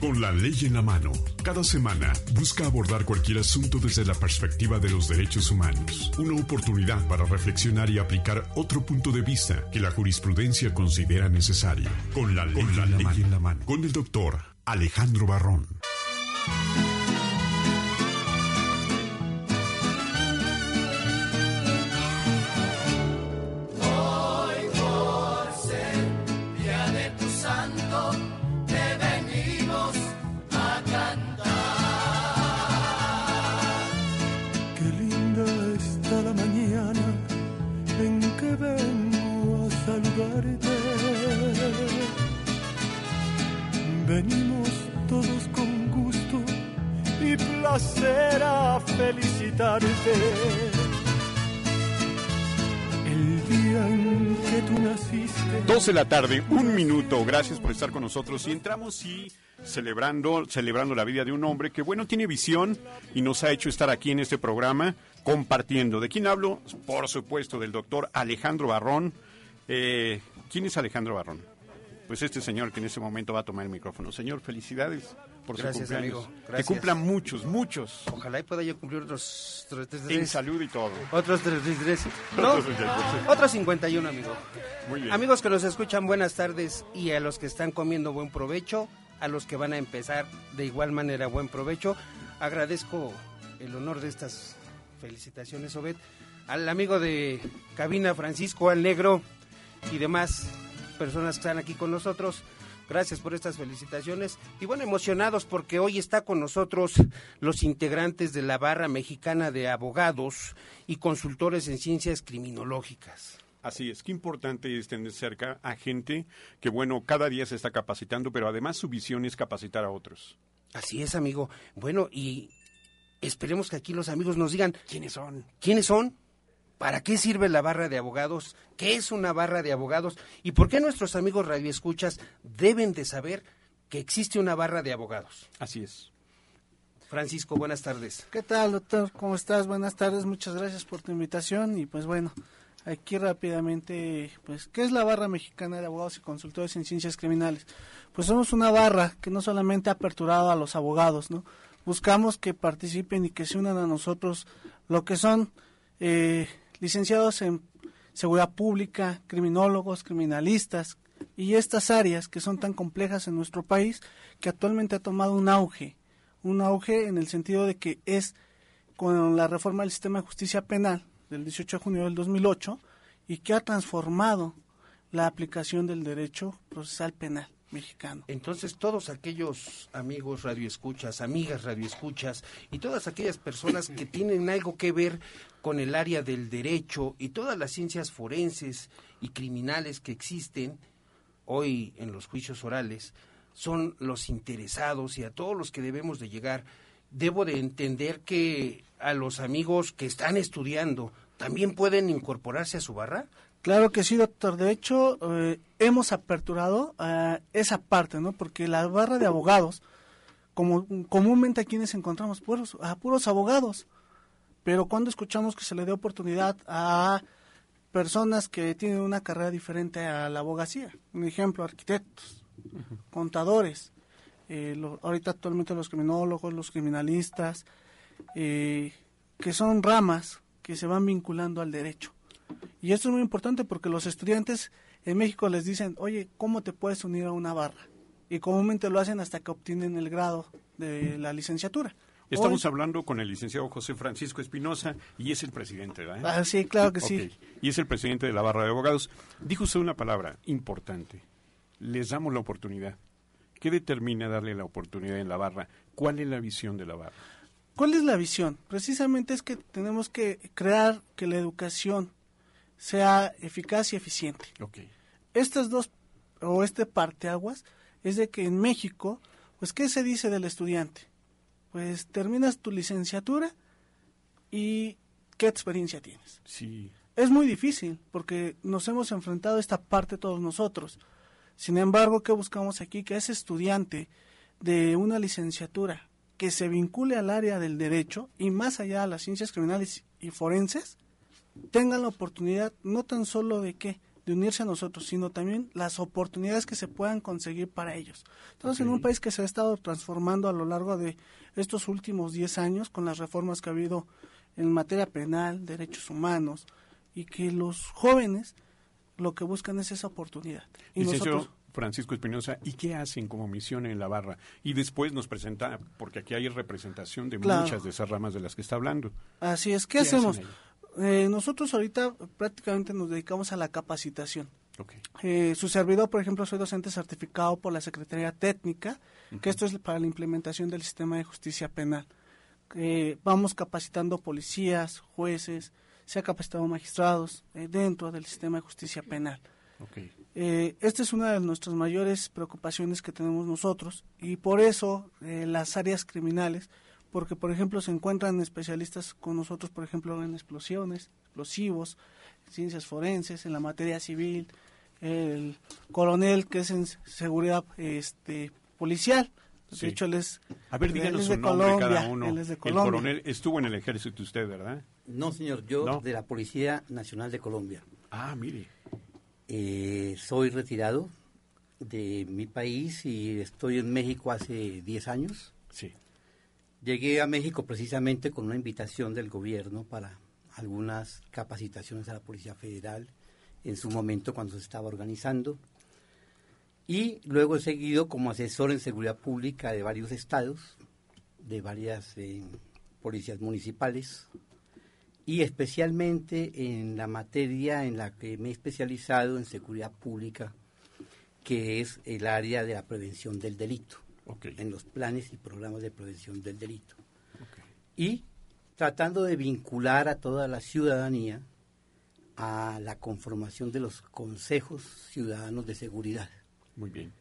Con la ley en la mano, cada semana busca abordar cualquier asunto desde la perspectiva de los derechos humanos. Una oportunidad para reflexionar y aplicar otro punto de vista que la jurisprudencia considera necesario. Con la ley, en la mano. Con el doctor Alejandro Barrón. Placer a felicitarte. El día en que tú naciste. 12 de la tarde, un minuto. Gracias por estar con nosotros. Y entramos y celebrando, celebrando la vida de un hombre que, bueno, tiene visión y nos ha hecho estar aquí en este programa compartiendo. ¿De quién hablo? Por supuesto, del doctor Alejandro Barrón. Eh, ¿Quién es Alejandro Barrón? pues este señor que en ese momento va a tomar el micrófono. Señor, felicidades por su cumpleaños. Que cumplan muchos, muchos. Ojalá y pueda yo cumplir otros tres, En salud y todo. Otros tres, tres, ¿no? Otros 51, amigo. Muy bien. Amigos que nos escuchan, buenas tardes. Y a los que están comiendo, buen provecho. A los que van a empezar, de igual manera, buen provecho. Agradezco el honor de estas felicitaciones, Obed. Al amigo de cabina, Francisco, al negro y demás personas que están aquí con nosotros. Gracias por estas felicitaciones. Y bueno, emocionados porque hoy está con nosotros los integrantes de la barra mexicana de abogados y consultores en ciencias criminológicas. Así es, qué importante es tener cerca a gente que, bueno, cada día se está capacitando, pero además su visión es capacitar a otros. Así es, amigo. Bueno, y esperemos que aquí los amigos nos digan quiénes son. ¿Quiénes son? ¿Para qué sirve la barra de abogados? ¿Qué es una barra de abogados? ¿Y por qué nuestros amigos radioescuchas deben de saber que existe una barra de abogados? Así es. Francisco, buenas tardes. ¿Qué tal, doctor? ¿Cómo estás? Buenas tardes, muchas gracias por tu invitación y pues bueno, aquí rápidamente, pues, ¿qué es la barra mexicana de abogados y consultores en ciencias criminales? Pues somos una barra que no solamente ha aperturado a los abogados, ¿no? Buscamos que participen y que se unan a nosotros lo que son eh, licenciados en seguridad pública, criminólogos, criminalistas y estas áreas que son tan complejas en nuestro país que actualmente ha tomado un auge, un auge en el sentido de que es con la reforma del sistema de justicia penal del 18 de junio del 2008 y que ha transformado la aplicación del derecho procesal penal mexicano. Entonces, todos aquellos amigos radioescuchas, amigas radioescuchas y todas aquellas personas que tienen algo que ver con el área del derecho y todas las ciencias forenses y criminales que existen hoy en los juicios orales, son los interesados y a todos los que debemos de llegar. Debo de entender que a los amigos que están estudiando también pueden incorporarse a su barra. Claro que sí, doctor. De hecho, eh, hemos aperturado eh, esa parte, ¿no? Porque la barra de abogados, como comúnmente aquí nos encontramos puros, a puros abogados, pero cuando escuchamos que se le dé oportunidad a personas que tienen una carrera diferente a la abogacía, un ejemplo, arquitectos, contadores, eh, ahorita actualmente los criminólogos, los criminalistas, que son ramas que se van vinculando al derecho y esto es muy importante porque los estudiantes en México les dicen, oye, ¿cómo te puedes unir a una barra? Y comúnmente lo hacen hasta que obtienen el grado de la licenciatura. Estamos hablando con el licenciado José Francisco Espinosa y es el presidente, ¿verdad? Ah, sí, claro que sí. Y es el presidente de la barra de abogados. Dijo usted una palabra importante. Les damos la oportunidad. ¿Qué determina darle la oportunidad en la barra? ¿Cuál es la visión de la barra? ¿Cuál es la visión? Precisamente es que tenemos que crear que la educación sea eficaz y eficiente. Okay. Estas dos, o este parteaguas, es de que en México, pues, ¿qué se dice del estudiante? Pues terminas tu licenciatura y ¿qué experiencia tienes? Sí. Es muy difícil porque nos hemos enfrentado a esta parte todos nosotros. Sin embargo, ¿qué buscamos aquí? Que ese estudiante de una licenciatura que se vincule al área del derecho y más allá a las ciencias criminales y forenses, tengan la oportunidad no tan solo de qué, de unirse a nosotros, sino también las oportunidades que se puedan conseguir para ellos. Estamos en un país que se ha estado transformando a lo largo de estos últimos 10 años con las reformas que ha habido en materia penal, derechos humanos, y que los jóvenes lo que buscan es esa oportunidad. Y nosotros, Francisco Espinosa, ¿y qué hacen como misión en la barra? Y después nos presenta, porque aquí hay representación de muchas de esas ramas de las que está hablando. Así es, ¿qué, hacemos? Eh, nosotros ahorita prácticamente nos dedicamos a la capacitación. Eh, su servidor, por ejemplo, soy docente certificado por la Secretaría Técnica, que esto es para la implementación del sistema de justicia penal. Eh, vamos capacitando policías, jueces, se ha capacitado magistrados dentro del sistema de justicia penal. esta es una de nuestras mayores preocupaciones que tenemos nosotros y por eso las áreas criminales porque por ejemplo se encuentran especialistas con nosotros, por ejemplo, en explosiones, explosivos, ciencias forenses, en la materia civil, el coronel que es en seguridad este policial. De hecho, él es, A ver, díganos su nombre cada uno. El coronel estuvo en el ejército usted, ¿verdad? No, señor, yo de la Policía Nacional de Colombia. Ah, mire. Eh, soy retirado de mi país y estoy en México hace 10 años. Sí. Llegué a México precisamente con una invitación del gobierno para algunas capacitaciones a la Policía Federal en su momento cuando se estaba organizando. Y luego he seguido como asesor en seguridad pública de varios estados, de varias eh, policías municipales y especialmente en la materia en la que me he especializado en seguridad pública, que es el área de la prevención del delito en los planes y programas de prevención del delito. Y tratando de vincular a toda la ciudadanía a la conformación de los consejos ciudadanos de seguridad. Muy bien.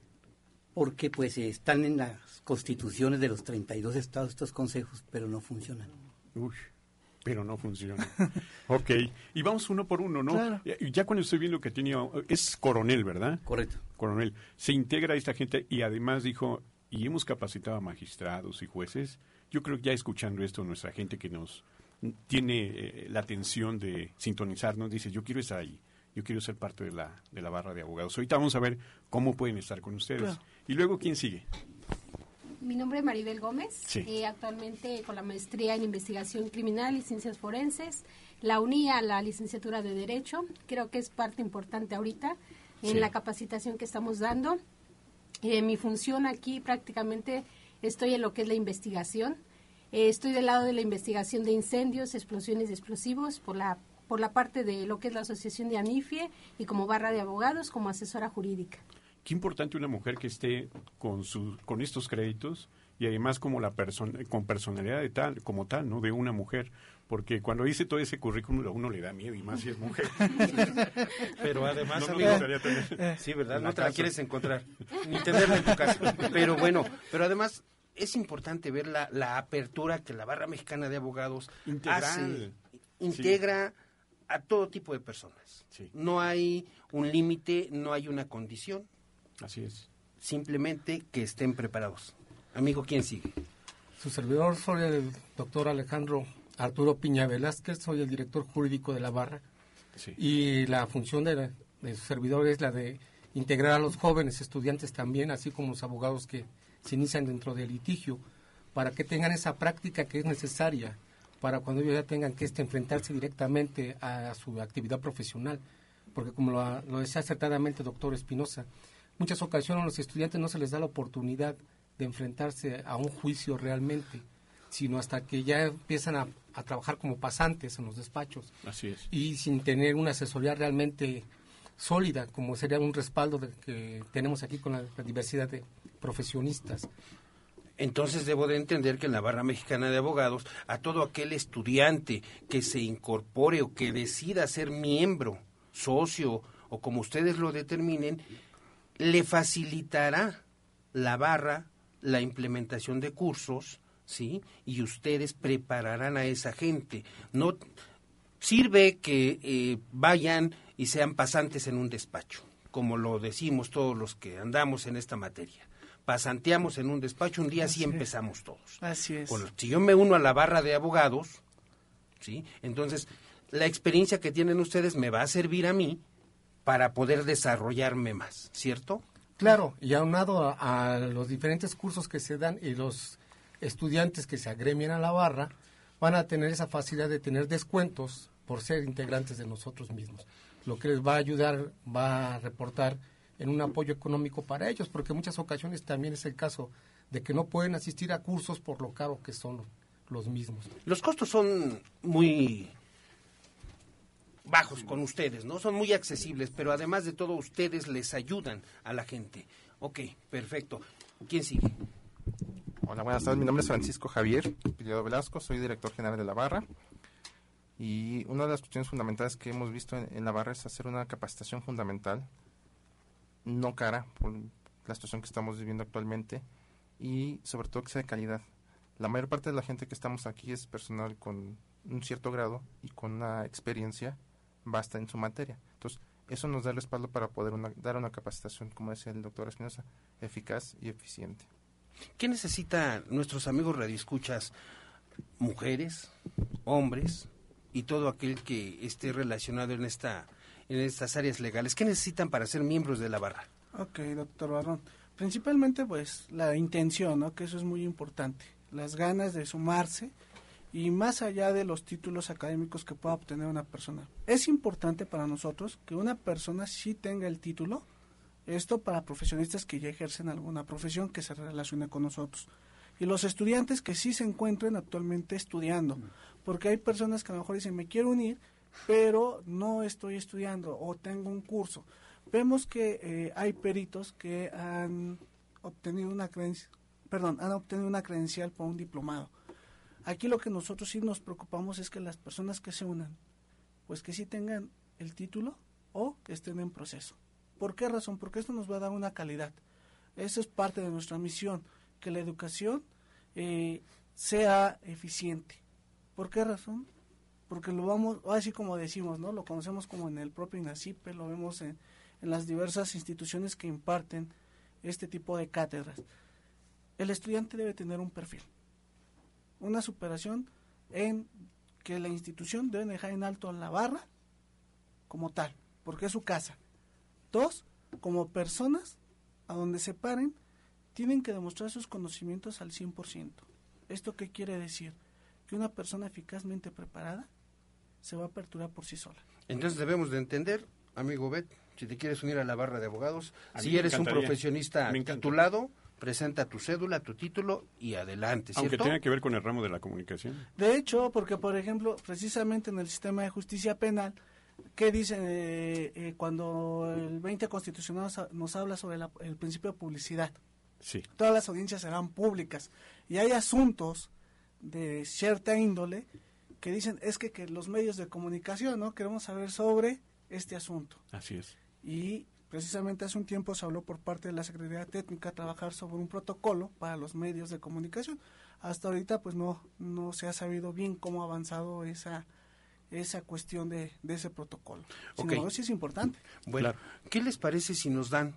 Porque pues están en las constituciones de los 32 estados estos consejos, pero no funcionan. Uy, pero no funcionan. ok, y vamos uno por uno, ¿no? Ya cuando estoy viendo que tenía, es coronel, ¿verdad? Correcto. Coronel, se integra esta gente y además dijo, y hemos capacitado a magistrados y jueces, yo creo que ya escuchando esto, nuestra gente que nos tiene eh, la atención de sintonizarnos, dice, yo quiero estar ahí, yo quiero ser parte de la, de la barra de abogados. Ahorita vamos a ver cómo pueden estar con ustedes. Y luego, ¿quién sigue? Mi nombre es Maribel Gómez, eh, actualmente con la maestría en investigación criminal y ciencias forenses. La uní a la licenciatura de Derecho, creo que es parte importante ahorita en la capacitación que estamos dando. Eh, mi función aquí prácticamente estoy en lo que es la investigación. Eh, estoy del lado de la investigación de incendios, explosiones de explosivos por la por la parte de lo que es la asociación de ANIFIE y como barra de abogados como asesora jurídica. Qué importante una mujer que esté con su, con estos créditos y además como la persona con personalidad de tal como tal, ¿no? De una mujer, porque cuando dice todo ese currículum a uno le da miedo y más si es mujer. Pero además, eh, sí, ¿verdad? No te la quieres encontrar, ni tenerla en tu casa. Pero bueno, pero además es importante ver la, la apertura que la barra mexicana de abogados hace, integra a todo tipo de personas. No hay un límite, no hay una condición. Así es. Simplemente que estén preparados. Amigo, ¿quién sigue? Su servidor soy el doctor Alejandro Arturo Piña Velázquez, soy el director jurídico de la barra. Y la función de, su servidor es la de integrar a los jóvenes estudiantes también, así como los abogados que se inician dentro del litigio, para que tengan esa práctica que es necesaria para cuando ellos ya tengan que este, enfrentarse directamente a, su actividad profesional. Porque como lo, lo decía acertadamente el doctor Espinosa, muchas ocasiones a los estudiantes no se les da la oportunidad de enfrentarse a un juicio realmente, sino hasta que ya empiezan a, trabajar como pasantes en los despachos. Así es. Y sin tener una asesoría realmente sólida, como sería un respaldo que tenemos aquí con la, diversidad de profesionistas. Entonces debo de entender que en la barra mexicana de abogados, a todo aquel estudiante que se incorpore o que decida ser miembro, socio o como ustedes lo determinen, le facilitará la barra la implementación de cursos, ¿sí? Y ustedes prepararán a esa gente. No sirve que eh, vayan y sean pasantes en un despacho, como lo decimos todos los que andamos en esta materia. Pasanteamos en un despacho, un día sí empezamos todos. Así es. si yo me uno a la barra de abogados, ¿sí? Entonces, la experiencia que tienen ustedes me va a servir a mí para poder desarrollarme más, ¿cierto? Claro, y aunado a, a los diferentes cursos que se dan y los estudiantes que se agremian a la barra, van a tener esa facilidad de tener descuentos por ser integrantes de nosotros mismos, lo que les va a ayudar, va a reportar en un apoyo económico para ellos, porque en muchas ocasiones también es el caso de que no pueden asistir a cursos por lo caro que son los mismos. Los costos son muy bajos con ustedes, ¿no? Son muy accesibles, pero además de todo ustedes les ayudan a la gente. Ok, perfecto. ¿Quién sigue? Hola, buenas tardes. Mi nombre es Francisco Javier Piledo Velasco, soy director general de la barra. Y una de las cuestiones fundamentales que hemos visto en, la barra es hacer una capacitación fundamental, no cara, por la situación que estamos viviendo actualmente, y sobre todo que sea de calidad. La mayor parte de la gente que estamos aquí es personal con un cierto grado y con una experiencia basta en su materia. Entonces, eso nos da el respaldo para poder dar una capacitación, como decía el doctor Espinosa, eficaz y eficiente. ¿Qué necesitan nuestros amigos radioescuchas? Mujeres, hombres y todo aquel que esté relacionado en esta en estas áreas legales. ¿Qué necesitan para ser miembros de la barra? Ok, doctor Barrón. Principalmente, pues, la intención, ¿no? Que eso es muy importante. Las ganas de sumarse y más allá de los títulos académicos que pueda obtener una persona. Es importante para nosotros que una persona sí tenga el título, esto para profesionistas que ya ejercen alguna profesión que se relacione con nosotros. Y los estudiantes que sí se encuentren actualmente estudiando, porque hay personas que a lo mejor dicen, me quiero unir, pero no estoy estudiando o tengo un curso. Vemos que eh, hay peritos que han obtenido una creencia, perdón, han obtenido una credencial por un diplomado Aquí lo que nosotros sí nos preocupamos es que las personas que se unan, pues que sí tengan el título o que estén en proceso. ¿Por qué razón? Porque esto nos va a dar una calidad. Eso es parte de nuestra misión, que la educación eh, sea eficiente. ¿Por qué razón? Porque lo vamos, así como decimos, ¿no? Lo conocemos como en el propio INACIPE, lo vemos en, en las diversas instituciones que imparten este tipo de cátedras. El estudiante debe tener un perfil una superación en que la institución debe dejar en alto la barra como tal, porque es su casa. Dos, como personas a donde se paren, tienen que demostrar sus conocimientos al 100%. ¿Esto qué quiere decir? Que una persona eficazmente preparada se va a aperturar por sí sola. Entonces debemos de entender, amigo Bet, si te quieres unir a la barra de abogados, si eres un profesionista titulado, presenta tu cédula, tu título y adelante. ¿cierto? Aunque tenga que ver con el ramo de la comunicación. De hecho, porque por ejemplo, precisamente en el sistema de justicia penal, ¿qué dice eh, eh, cuando el 20 constitucional nos habla sobre el principio de publicidad? Sí. Todas las audiencias serán públicas y hay asuntos de cierta índole que dicen es que, que los medios de comunicación, ¿no? Queremos saber sobre este asunto. Así es. Y Precisamente hace un tiempo se habló por parte de la Secretaría Técnica trabajar sobre un protocolo para los medios de comunicación. Hasta ahorita pues no, no se ha sabido bien cómo ha avanzado esa, esa cuestión de, ese protocolo. Okay. sí es importante. Bueno, ¿qué les parece si nos dan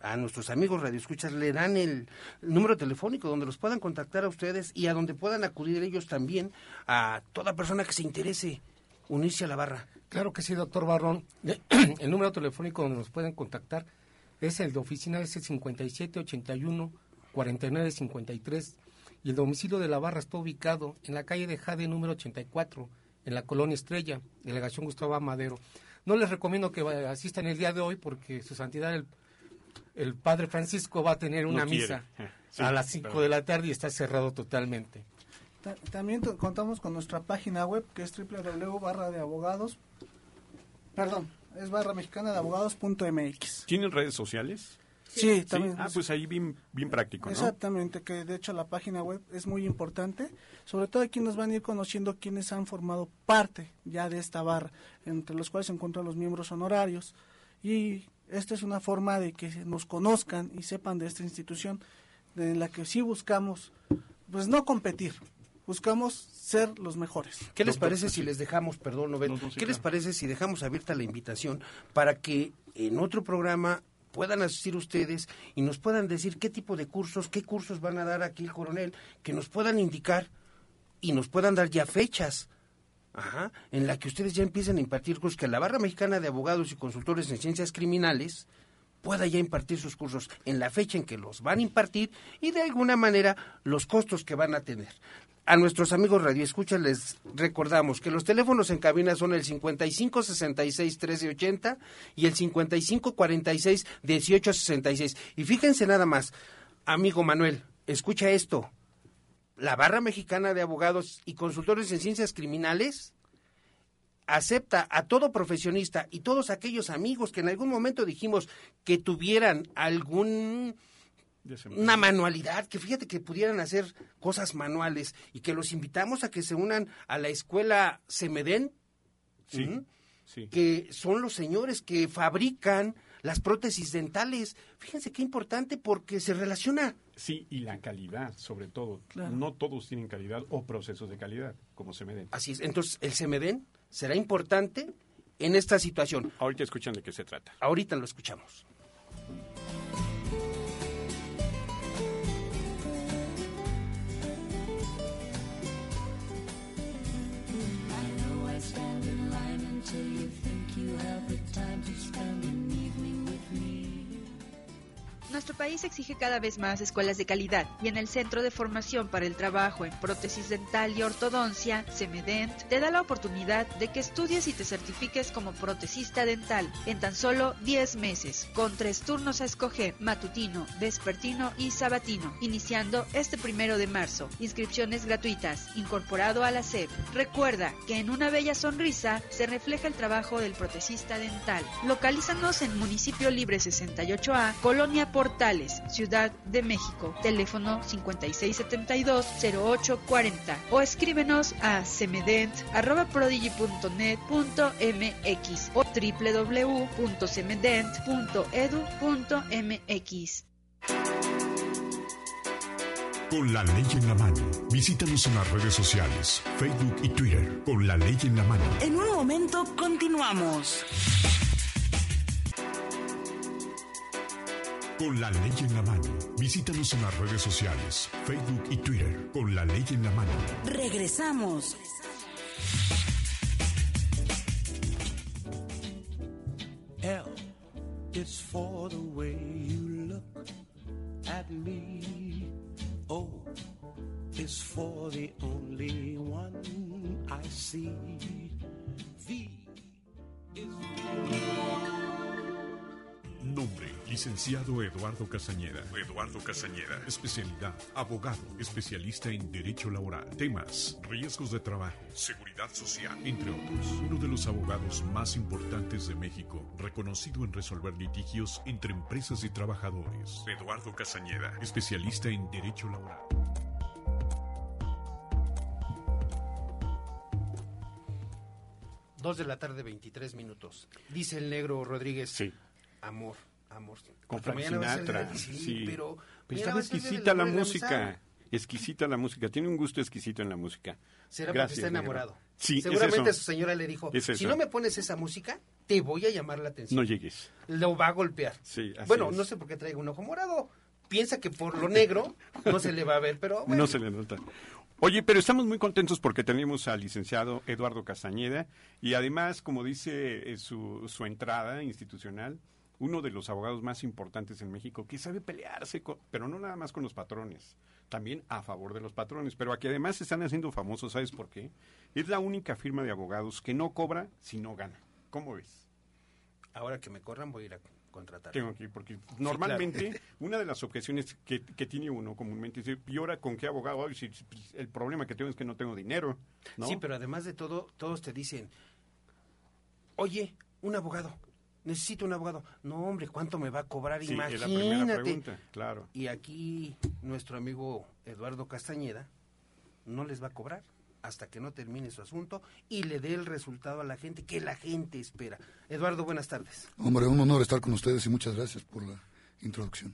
a nuestros amigos radioescuchas le dan el, número telefónico donde los puedan contactar a ustedes y a donde puedan acudir ellos también a toda persona que se interese unirse a la barra. Claro que sí, doctor Barrón. El número telefónico donde nos pueden contactar es el de oficina s 5781 4953 y el domicilio de la barra está ubicado en la calle de Jade número 84 en la colonia Estrella, delegación Gustavo Madero. No les recomiendo que asistan el día de hoy porque su santidad el, padre Francisco va a tener una misa a las 5 de la tarde y está cerrado totalmente. también contamos con nuestra página web que es www barra de abogados Perdón, es barra mexicana de abogados.mx. ¿Tienen redes sociales? Sí, también. Ah, pues ahí bien, bien práctico, ¿no? Exactamente, que de hecho la página web es muy importante, sobre todo aquí nos van a ir conociendo quienes han formado parte ya de esta barra, entre los cuales se encuentran los miembros honorarios, y esta es una forma de que nos conozcan y sepan de esta institución, en la que sí buscamos, pues no competir, buscamos ser los mejores. ¿Qué les parece si les dejamos, perdón, Nobel, ¿qué les parece si dejamos abierta la invitación para que en otro programa puedan asistir ustedes y nos puedan decir qué tipo de cursos, qué cursos van a dar aquí el coronel, que nos puedan indicar y nos puedan dar ya fechas Ajá, en la que ustedes ya empiezan a impartir cursos, que la Barra Mexicana de Abogados y Consultores en Ciencias Criminales pueda ya impartir sus cursos en la fecha en que los van a impartir y de alguna manera los costos que van a tener. A nuestros amigos Radio Escucha les recordamos que los teléfonos en cabina son el 55 66 13 80 y el 55 46 18 66. Y fíjense nada más, amigo Manuel, escucha esto. La Barra Mexicana de Abogados y Consultores en Ciencias Criminales acepta a todo profesionista y todos aquellos amigos que en algún momento dijimos que tuvieran algún una manualidad, que fíjate que pudieran hacer cosas manuales y que los invitamos a que se unan a la escuela Semeden, que son los señores que fabrican las prótesis dentales. Fíjense qué importante porque se relaciona. Sí, y la calidad, sobre todo. No todos tienen calidad o procesos de calidad, como Semeden. Así es. Entonces, el Semeden será importante en esta situación. Ahorita escuchan de qué se trata. Ahorita lo escuchamos. Nuestro país exige cada vez más escuelas de calidad y en el Centro de Formación para el Trabajo en Prótesis Dental y Ortodoncia, CEMEDENT, te da la oportunidad de que estudies y te certifiques como protesista dental en tan solo 10 meses, con tres turnos a escoger, matutino, vespertino y sabatino, iniciando este primero de marzo. Inscripciones gratuitas, incorporado a la SEP. Recuerda que en una bella sonrisa se refleja el trabajo del protesista dental. Localízanos en Municipio Libre 68A, Colonia por Portales, Ciudad de México. Teléfono 5672-0840 o escríbenos a semedent.prodigy.net.mx o www.semedent.edu.mx. Con la ley en la mano. Visítanos en las redes sociales, Facebook y Twitter. Con la ley en la mano. En un momento continuamos. Con la ley en la mano. Visítanos en las redes sociales, Facebook y Twitter. Con la ley en la mano. Regresamos. L, it's for the way you look at me. O, it's for the only one I see. V is. Nombre, licenciado Eduardo Casañeda. Eduardo Casañeda. Especialidad, abogado, especialista en derecho laboral. Temas, riesgos de trabajo, seguridad social, entre otros. Uno de los abogados más importantes de México, reconocido en resolver litigios entre empresas y trabajadores. Eduardo Casañeda, especialista en derecho laboral. Dos de la tarde, 23 minutos. Dice el negro Rodríguez. Sí amor, amor. Con Frank Sinatra. Sí, pero, pero exquisita la música. Exquisita la música. Tiene un gusto exquisito en la música. Será porque está enamorado. Sí, Seguramente su señora le dijo, si no me pones esa música, te voy a llamar la atención. No llegues. Lo va a golpear. Sí, bueno, no sé por qué traigo un ojo morado. Piensa que por lo negro no se le va a ver, pero No se le nota. Oye, pero estamos muy contentos porque tenemos al licenciado Eduardo Castañeda y además, como dice eh, su, su entrada institucional, uno de los abogados más importantes en México que sabe pelearse, pero no nada más con los patrones, también a favor de los patrones, pero aquí además se están haciendo famosos, ¿sabes por qué? Es la única firma de abogados que no cobra si no gana. ¿Cómo ves? Ahora que me corran voy a ir a contratar. Tengo que ir, porque normalmente una de las objeciones que, tiene uno comúnmente es, ¿y ahora con qué abogado? Si, el problema que tengo es que no tengo dinero. Sí, pero además de todo, todos te dicen, oye, un abogado, necesito un abogado. No, hombre, ¿cuánto me va a cobrar? Imagínate. claro. Y aquí nuestro amigo Eduardo Castañeda no les va a cobrar hasta que no termine su asunto y le dé el resultado a la gente que la gente espera. Eduardo, buenas tardes. Hombre, un honor estar con ustedes y muchas gracias por la introducción.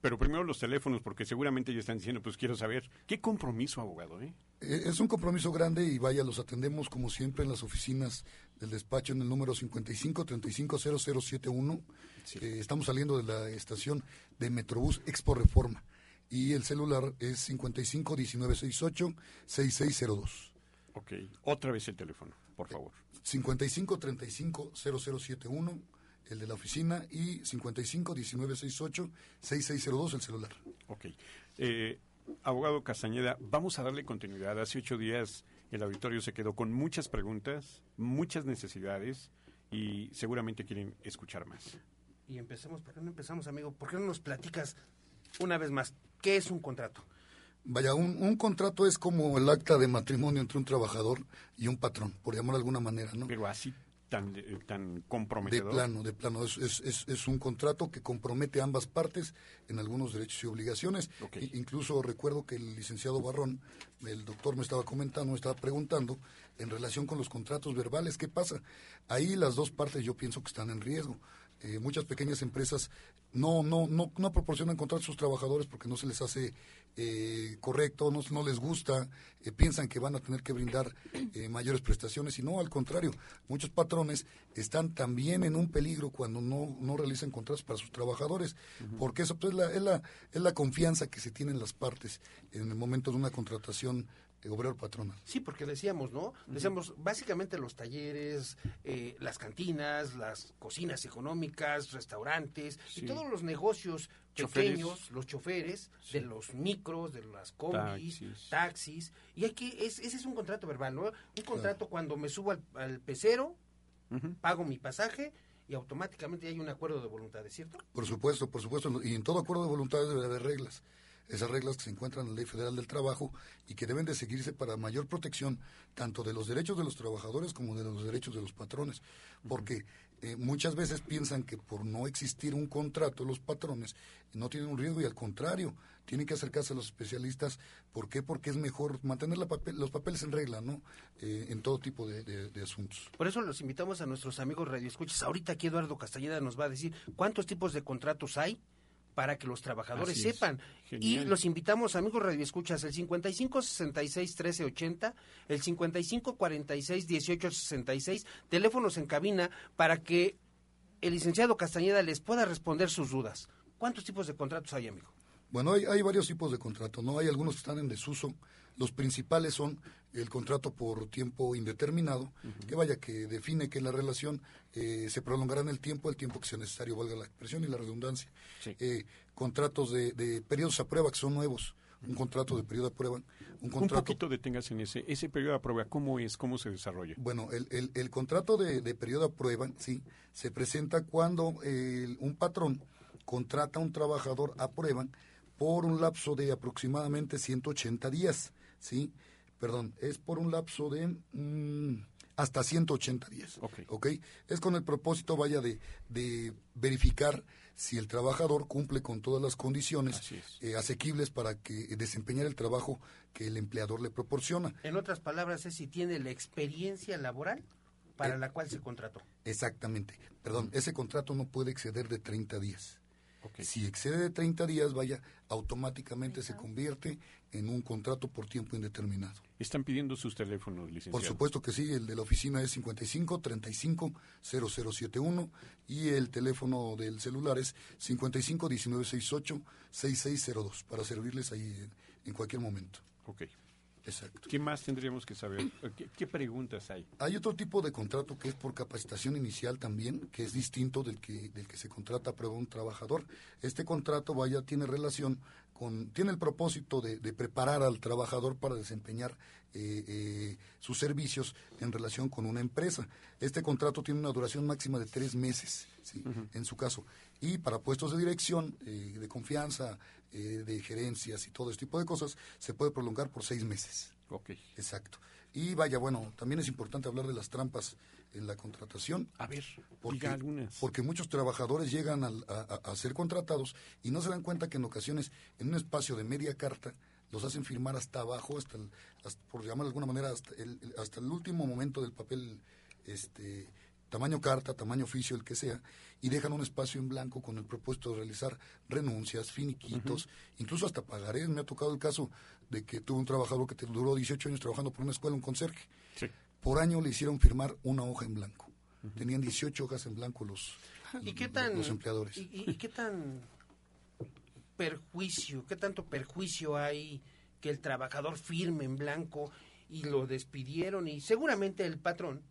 Pero primero los teléfonos, porque seguramente ya están diciendo, pues quiero saber, ¿qué compromiso, abogado? Eh? eh? Es un compromiso grande y vaya, los atendemos como siempre en las oficinas del despacho en el número 55 35 0071. Eh, estamos saliendo de la estación de Metrobús Expo Reforma y el celular es 55 1968 6602. Ok, otra vez el teléfono, por favor. 55 35 0071, el de la oficina, y 55 19 68 6602, el celular. Ok. Eh, abogado Castañeda, vamos a darle continuidad. Hace ocho días el auditorio se quedó con muchas preguntas, muchas necesidades y seguramente quieren escuchar más. Y empecemos, ¿por qué no empezamos, amigo? ¿Por qué no nos platicas una vez más qué es un contrato? Vaya, un, contrato es como el acta de matrimonio entre un trabajador y un patrón, por llamarlo de alguna manera, ¿no? Pero así tan, tan comprometedor. De plano, de plano. Es, es, es, un contrato que compromete a ambas partes en algunos derechos y obligaciones. incluso recuerdo que el licenciado Barrón, el doctor me estaba comentando, me estaba preguntando en relación con los contratos verbales, ¿qué pasa? Ahí las dos partes yo pienso que están en riesgo. Eh, muchas pequeñas empresas no, no, no, no proporcionan contratos a sus trabajadores porque no se les hace eh, correcto, no, no, les gusta, eh, piensan que van a tener que brindar mayores prestaciones y no, al contrario, muchos patrones están también en un peligro cuando no, no realizan contratos para sus trabajadores, porque eso pues, es, la, es, la, es la confianza que se tienen las partes en el momento de una contratación obrero patronal. Sí, porque decíamos, ¿no? Decíamos, básicamente los talleres, eh, las cantinas, las cocinas económicas, restaurantes y todos los negocios pequeños, los choferes de los micros, de las combis, taxis. y aquí es, ese es un contrato verbal, ¿no? Un contrato cuando me subo al, pecero, pago mi pasaje y automáticamente hay un acuerdo de voluntades, ¿cierto? Por supuesto, por supuesto. Y en todo acuerdo de voluntades debe haber reglas esas reglas que se encuentran en la Ley Federal del Trabajo y que deben de seguirse para mayor protección tanto de los derechos de los trabajadores como de los derechos de los patrones. Porque eh, muchas veces piensan que por no existir un contrato los patrones no tienen un riesgo y al contrario, tienen que acercarse a los especialistas. ¿Por qué? Porque es mejor mantener los papeles en regla, ¿no? Eh, en todo tipo de, asuntos. Por eso los invitamos a nuestros amigos radioescuchas. Ahorita aquí Eduardo Castañeda nos va a decir cuántos tipos de contratos hay para que los trabajadores sepan. Y los invitamos, amigos Radio Escuchas, el 55 66 13 80, el 55 46 18 66, teléfonos en cabina para que el licenciado Castañeda les pueda responder sus dudas. ¿Cuántos tipos de contratos hay, amigo? Bueno, hay, hay varios tipos de contratos, ¿no? Hay algunos que están en desuso. Los principales son el contrato por tiempo indeterminado, que vaya, que define que la relación eh, se prolongará en el tiempo, el tiempo que sea necesario, valga la expresión y la redundancia. Eh, contratos de, periodos a prueba, que son nuevos. Un contrato de periodo a prueba. Un, contrato, un poquito detengas en ese. Ese periodo a prueba, ¿cómo es? ¿Cómo se desarrolla? Bueno, el, el, el contrato de, de, periodo a prueba, sí, se presenta cuando un patrón contrata a un trabajador a prueba por un lapso de aproximadamente 180 días, ¿sí? Perdón, es por un lapso de mm, hasta 180 días. Ok. Es con el propósito, vaya, de, de, verificar si el trabajador cumple con todas las condiciones eh, asequibles para que desempeñar el trabajo que el empleador le proporciona. En otras palabras, es si tiene la experiencia laboral para eh, la cual se contrató. Exactamente. Perdón, ese contrato no puede exceder de 30 días. Si excede de 30 días, vaya, automáticamente se convierte en un contrato por tiempo indeterminado. ¿Están pidiendo sus teléfonos, licenciado? Por supuesto que sí, el de la oficina es 55 35 0071 y el teléfono del celular es 55 1968 6602 para servirles ahí en, cualquier momento. Ok. Exacto. ¿Qué más tendríamos que saber? ¿Qué, preguntas hay? Hay otro tipo de contrato que es por capacitación inicial también, que es distinto del que, del que se contrata a prueba un trabajador. Este contrato, vaya, tiene relación con, tiene el propósito de, preparar al trabajador para desempeñar eh, eh, sus servicios en relación con una empresa. Este contrato tiene una duración máxima de tres meses, ¿sí? en su caso. Y para puestos de dirección, eh, de confianza, eh, de gerencias y todo este tipo de cosas, se puede prolongar por seis meses. Ok. Exacto. Y vaya, bueno, también es importante hablar de las trampas en la contratación. A ver, porque, algunas. Porque muchos trabajadores llegan a, ser contratados y no se dan cuenta que en ocasiones, en un espacio de media carta, los hacen firmar hasta abajo, hasta, por llamar de alguna manera, hasta el, hasta el último momento del papel este tamaño carta, tamaño oficio, el que sea, y dejan un espacio en blanco con el propósito de realizar renuncias, finiquitos, incluso hasta pagarés. Me ha tocado el caso de que tuvo un trabajador que te duró 18 años trabajando por una escuela, un conserje. Por año le hicieron firmar una hoja en blanco. Tenían 18 hojas en blanco los, ¿Y qué tan, los empleadores. ¿y, qué tan perjuicio, qué tanto perjuicio hay que el trabajador firme en blanco y lo despidieron y seguramente el patrón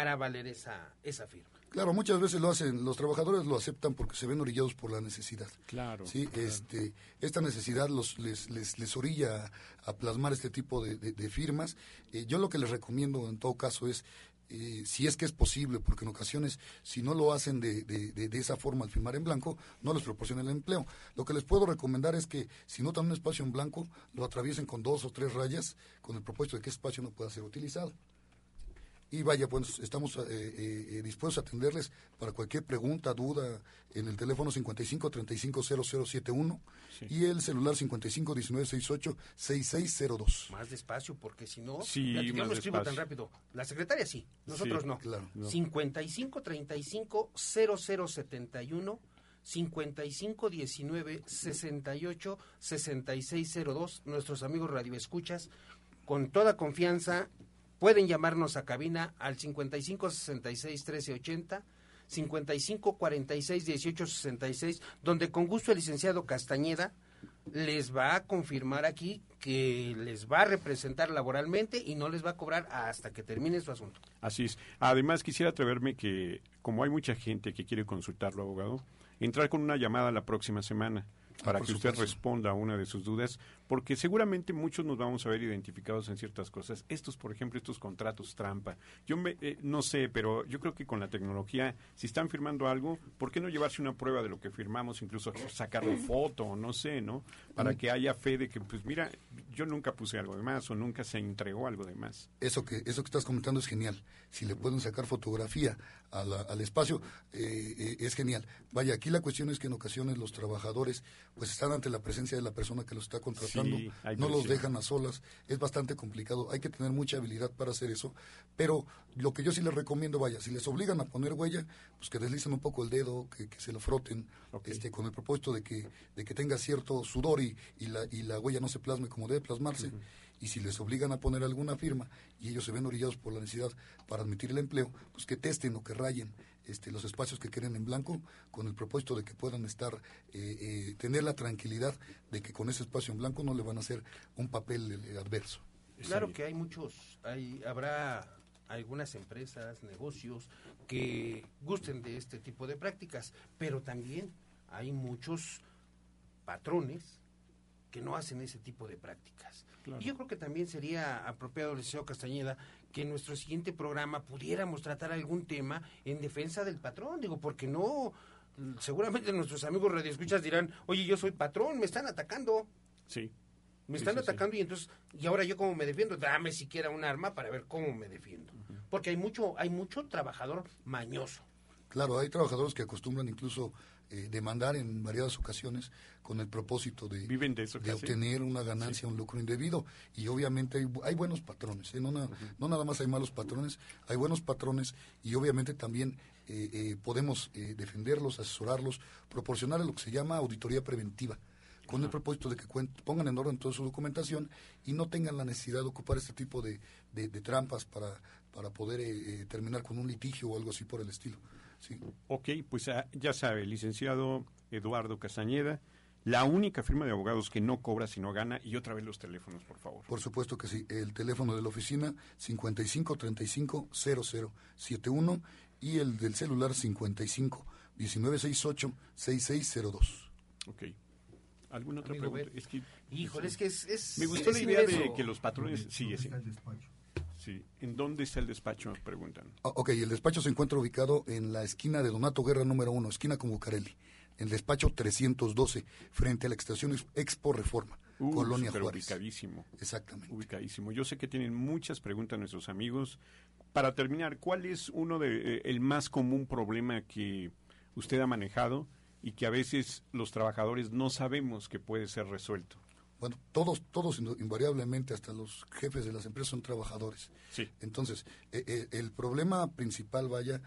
hará valer esa, esa firma. Claro, muchas veces lo hacen, los trabajadores lo aceptan porque se ven orillados por la necesidad. Claro. Sí, este, esta necesidad los, les, les, les orilla a, plasmar este tipo de, de, firmas. Eh, yo lo que les recomiendo en todo caso es eh, si es que es posible, porque en ocasiones, si no lo hacen de, de, de, esa forma al firmar en blanco, no les proporcionan el empleo. Lo que les puedo recomendar es que si notan un espacio en blanco, lo atraviesen con dos o tres rayas, con el propósito de que ese espacio no pueda ser utilizado. Y vaya, pues estamos eh, eh, eh, dispuestos a atenderles para cualquier pregunta, duda, en el teléfono 55 35 0071 y el celular 55 19 68 6602. Más despacio, porque si no, sí, yo no escribo tan rápido. La secretaria sí, nosotros no. Claro. 55 35 0071 55 19 68 6602. Nuestros amigos radioescuchas, con toda confianza Pueden llamarnos a cabina al 55 66 13 80, 55 46 18 66, donde con gusto el licenciado Castañeda les va a confirmar aquí que les va a representar laboralmente y no les va a cobrar hasta que termine su asunto. Así es. Además, quisiera atreverme que, como hay mucha gente que quiere consultarlo, abogado, entrar con una llamada la próxima semana para que usted responda a una de sus dudas, porque seguramente muchos nos vamos a ver identificados en ciertas cosas. Estos, por ejemplo, estos contratos trampa. Yo me, eh, no sé, pero yo creo que con la tecnología, si están firmando algo, ¿por qué no llevarse una prueba de lo que firmamos, incluso sacarle foto, no sé, ¿no? Para que haya fe de que, pues mira, yo nunca puse algo de más o nunca se entregó algo de más. Eso que, eso que estás comentando es genial. Si le pueden sacar fotografía al espacio, eh, eh, es genial. Vaya, aquí la cuestión es que en ocasiones los trabajadores pues están ante la presencia de la persona que los está contratando, no los dejan a solas, es bastante complicado, hay que tener mucha habilidad para hacer eso, pero lo que yo sí les recomiendo, vaya, si les obligan a poner huella, pues que deslicen un poco el dedo, que, se lo froten, este, con el propósito de que, de que tenga cierto sudor y, y, la, y la huella no se plasme como debe plasmarse y si les obligan a poner alguna firma y ellos se ven orillados por la necesidad para admitir el empleo, pues que testen o que rayen este, los espacios que queden en blanco con el propósito de que puedan estar, eh, eh, tener la tranquilidad de que con ese espacio en blanco no le van a hacer un papel eh, adverso. Claro que hay muchos, hay, habrá algunas empresas, negocios que gusten de este tipo de prácticas, pero también hay muchos patrones que no hacen ese tipo de prácticas. Y yo creo que también sería apropiado, Liceo Castañeda, que en nuestro siguiente programa pudiéramos tratar algún tema en defensa del patrón, digo, porque no, seguramente nuestros amigos radioescuchas dirán, oye, yo soy patrón, me están atacando. Sí. Me están atacando y entonces, y ahora yo cómo me defiendo, dame siquiera un arma para ver cómo me defiendo. Porque hay mucho, hay mucho trabajador mañoso. Claro, hay trabajadores que acostumbran incluso eh, demandar en variadas ocasiones con el propósito de, de, obtener una ganancia, un lucro indebido. Y obviamente hay, buenos patrones, ¿eh? no, no, nada más hay malos patrones, hay buenos patrones y obviamente también eh, podemos defenderlos, asesorarlos, proporcionar lo que se llama auditoría preventiva con el propósito de que pongan en orden toda su documentación y no tengan la necesidad de ocupar este tipo de, trampas para, para poder terminar con un litigio o algo así por el estilo. Sí. Ok, pues ah, ya sabe, licenciado Eduardo Castañeda, la única firma de abogados que no cobra si no gana y otra vez los teléfonos, por favor. Por supuesto que sí. El teléfono de la oficina 55 35 0071 y el del celular 55 1968 6602. Ok. ¿Alguna otra pregunta? Es que, Híjole, es que es, Me gustó la idea de que los patrones... Sí, sí. ¿En dónde está el despacho? Preguntan. Ah, ok, el despacho se encuentra ubicado en la esquina de Donato Guerra número uno, esquina con Bucareli. El despacho 312, frente a la estación Expo Reforma, uh, Colonia Juárez. ubicadísimo. Exactamente. Ubicadísimo. Yo sé que tienen muchas preguntas nuestros amigos. Para terminar, ¿cuál es uno de eh, el más común problema que usted ha manejado y que a veces los trabajadores no sabemos que puede ser resuelto? Bueno, todos, todos invariablemente, hasta los jefes de las empresas son trabajadores. Sí. Entonces, eh, eh, el problema principal, vaya,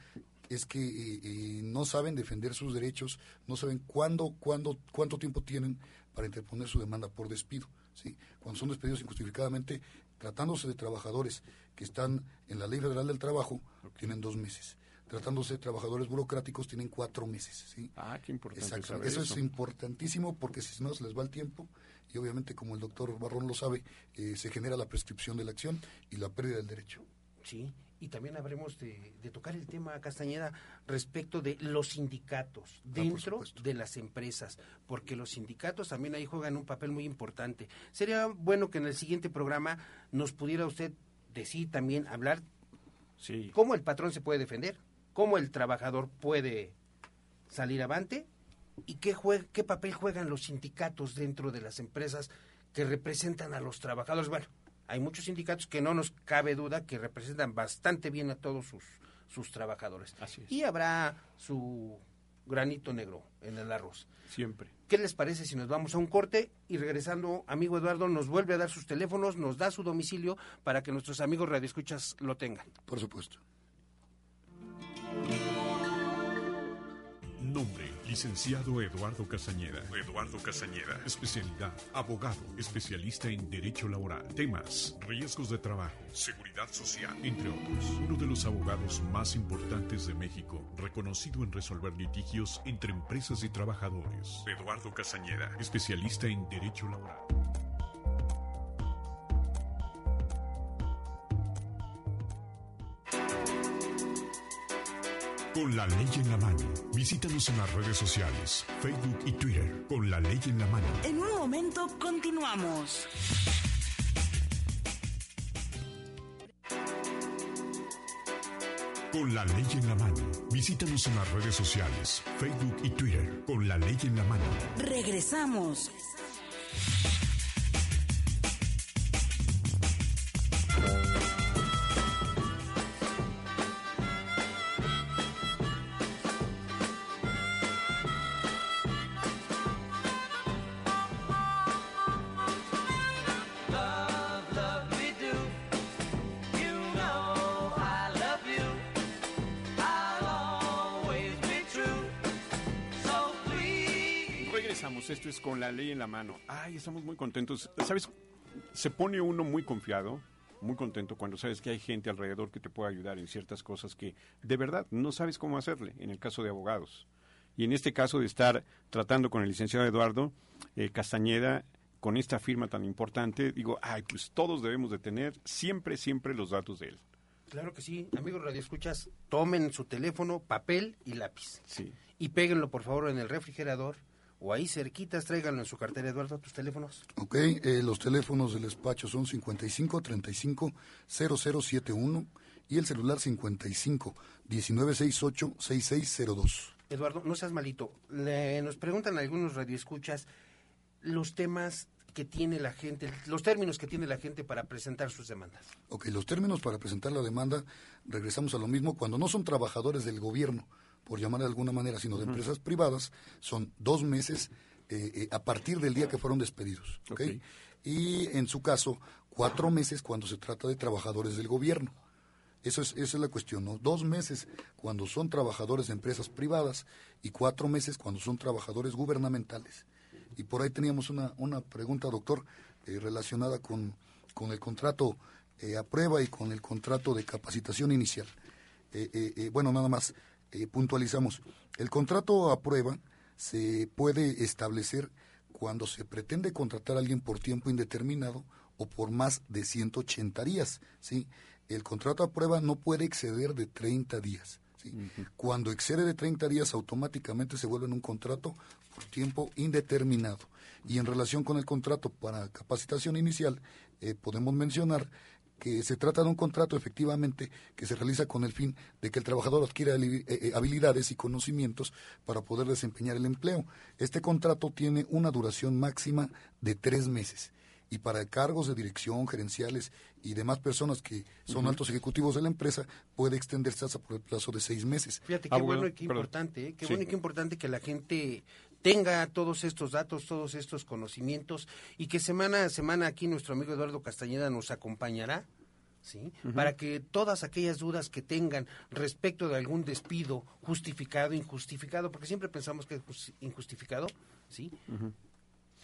es que eh, no saben defender sus derechos, no saben cuándo, cuándo, cuánto tiempo tienen para interponer su demanda por despido. ¿sí? Cuando son despedidos injustificadamente, tratándose de trabajadores que están en la Ley Federal del Trabajo, tienen dos meses tratándose de trabajadores burocráticos, tienen cuatro meses. ¿sí? Ah, qué importante. Eso, eso, es importantísimo porque si no se les va el tiempo y obviamente como el doctor Barrón lo sabe, eh, se genera la prescripción de la acción y la pérdida del derecho. Sí, y también habremos de, tocar el tema, Castañeda, respecto de los sindicatos ah, dentro de las empresas, porque los sindicatos también ahí juegan un papel muy importante. Sería bueno que en el siguiente programa nos pudiera usted decir también, hablar sí. cómo el patrón se puede defender, cómo el trabajador puede salir avante y qué, qué papel juegan los sindicatos dentro de las empresas que representan a los trabajadores. Bueno, hay muchos sindicatos que no nos cabe duda que representan bastante bien a todos sus, sus trabajadores. Y habrá su granito negro en el arroz. Siempre. ¿Qué les parece si nos vamos a un corte y regresando, amigo Eduardo, nos vuelve a dar sus teléfonos, nos da su domicilio para que nuestros amigos radioescuchas lo tengan? Por supuesto. Nombre Licenciado Eduardo Casañeda. Eduardo Casañeda. Especialidad. Abogado. Especialista en Derecho Laboral. Temas. Riesgos de trabajo. Seguridad social. Entre otros. Uno de los abogados más importantes de México. Reconocido en resolver litigios entre empresas y trabajadores. Eduardo Casañeda. Especialista en Derecho Laboral. Con la ley en la mano. Visítanos en las redes sociales, Facebook y Twitter. Con la ley en la mano. En un momento continuamos. Con la ley en la mano. Visítanos en las redes sociales, Facebook y Twitter. Con la ley en la mano. Regresamos. Con la ley en la mano. Ay, estamos muy contentos. ¿Sabes? Se pone uno muy confiado, muy contento cuando sabes que hay gente alrededor que te puede ayudar en ciertas cosas que de verdad no sabes cómo hacerle, en el caso de abogados. Y en este caso de estar tratando con el licenciado Eduardo eh, Castañeda, con esta firma tan importante, digo, ay, pues todos debemos de tener siempre, siempre los datos de él. Claro que sí, amigos radioescuchas, tomen su teléfono, papel y lápiz. Sí. Y péguenlo por favor en el refrigerador o ahí cerquitas, tráiganlo en su cartera, Eduardo, tus teléfonos. Ok, eh, los teléfonos del despacho son 55 35 0071 y el celular 55 1968 6602. Eduardo, no seas malito. Le, nos preguntan algunos radioescuchas los temas que tiene la gente, los términos que tiene la gente para presentar sus demandas. Ok, los términos para presentar la demanda, regresamos a lo mismo, cuando no son trabajadores del gobierno, por llamar de alguna manera, sino de empresas privadas, son dos meses eh, eh, a partir del día que fueron despedidos. ¿okay? Y en su caso, cuatro meses cuando se trata de trabajadores del gobierno. Eso es, esa es la cuestión, ¿no? Dos meses cuando son trabajadores de empresas privadas y cuatro meses cuando son trabajadores gubernamentales. Y por ahí teníamos una, una pregunta, doctor, eh, relacionada con, con el contrato a prueba y con el contrato de capacitación inicial. bueno, nada más, eh, puntualizamos, el contrato a prueba se puede establecer cuando se pretende contratar a alguien por tiempo indeterminado o por más de 180 días. ¿sí? El contrato a prueba no puede exceder de 30 días. ¿sí? Cuando excede de 30 días, automáticamente se vuelve en un contrato por tiempo indeterminado. Y en relación con el contrato para capacitación inicial, eh, podemos mencionar que se trata de un contrato efectivamente que se realiza con el fin de que el trabajador adquiera eh, eh, habilidades y conocimientos para poder desempeñar el empleo. Este contrato tiene una duración máxima de tres meses y para cargos de dirección, gerenciales y demás personas que son altos ejecutivos de la empresa puede extenderse hasta por el plazo de seis meses. Fíjate qué ah, bueno y qué importante, ¿eh? qué bueno y qué importante que la gente tenga todos estos datos, todos estos conocimientos y que semana a semana aquí nuestro amigo Eduardo Castañeda nos acompañará. ¿Sí? Para que todas aquellas dudas que tengan respecto de algún despido justificado, injustificado, porque siempre pensamos que es injustificado, ¿sí?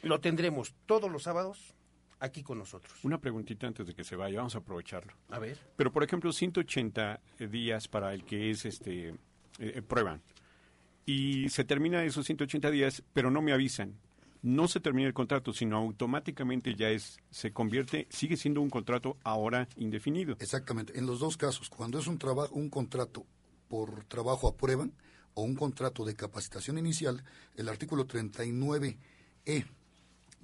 Lo tendremos todos los sábados aquí con nosotros. Una preguntita antes de que se vaya, vamos a aprovecharlo. A ver. Pero por ejemplo, 180 días para el que es este eh, prueban y se termina esos 180 días, pero no me avisan. no se termina el contrato, sino automáticamente ya es, se convierte, sigue siendo un contrato ahora indefinido. Exactamente. En los dos casos, cuando es un trabajo, un contrato por trabajo a prueba o un contrato de capacitación inicial, el artículo 39E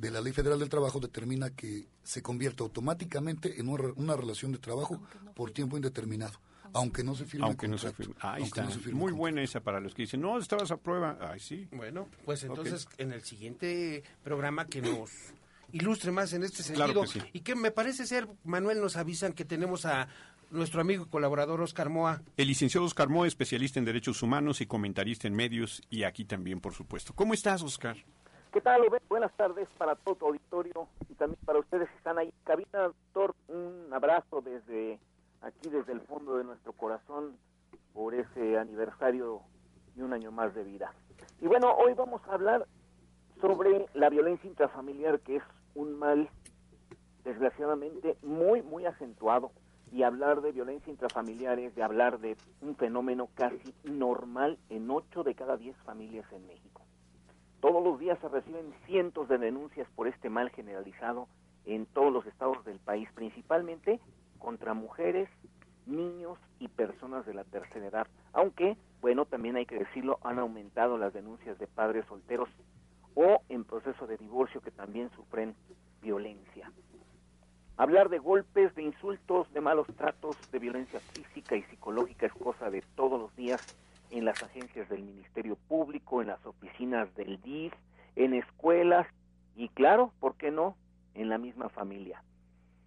de la Ley Federal del Trabajo determina que se convierte automáticamente en una, relación de trabajo por tiempo indeterminado aunque no se firme aunque no se firme. Ahí está. Muy buena esa para los que dicen, no, estabas a prueba. Ay, sí. Bueno, pues entonces en el siguiente programa que nos ilustre más en este sentido. Y que me parece ser, Manuel, nos avisan que tenemos a nuestro amigo y colaborador Oscar Moa. El licenciado Oscar Moa, especialista en derechos humanos y comentarista en medios y aquí también, por supuesto. ¿Cómo estás, Oscar? ¿Qué tal? Buenas tardes para todo tu auditorio y también para ustedes que están ahí. Cabina, doctor, un abrazo desde aquí, desde el fondo de nuestro corazón, por ese aniversario y un año más de vida. Y bueno, hoy vamos a hablar sobre la violencia intrafamiliar, que es un mal, desgraciadamente, muy, muy acentuado. Y hablar de violencia intrafamiliar es de hablar de un fenómeno casi normal en ocho de cada diez familias en México. Todos los días se reciben cientos de denuncias por este mal generalizado en todos los estados del país, principalmente contra mujeres, niños y personas de la tercera edad. Aunque, bueno, también hay que decirlo, han aumentado las denuncias de padres solteros o en proceso de divorcio que también sufren violencia. Hablar de golpes, de insultos, de malos tratos, de violencia física y psicológica es cosa de todos los días en las agencias del Ministerio Público, en las oficinas del DIF, en escuelas y claro, ¿por qué no?, en la misma familia.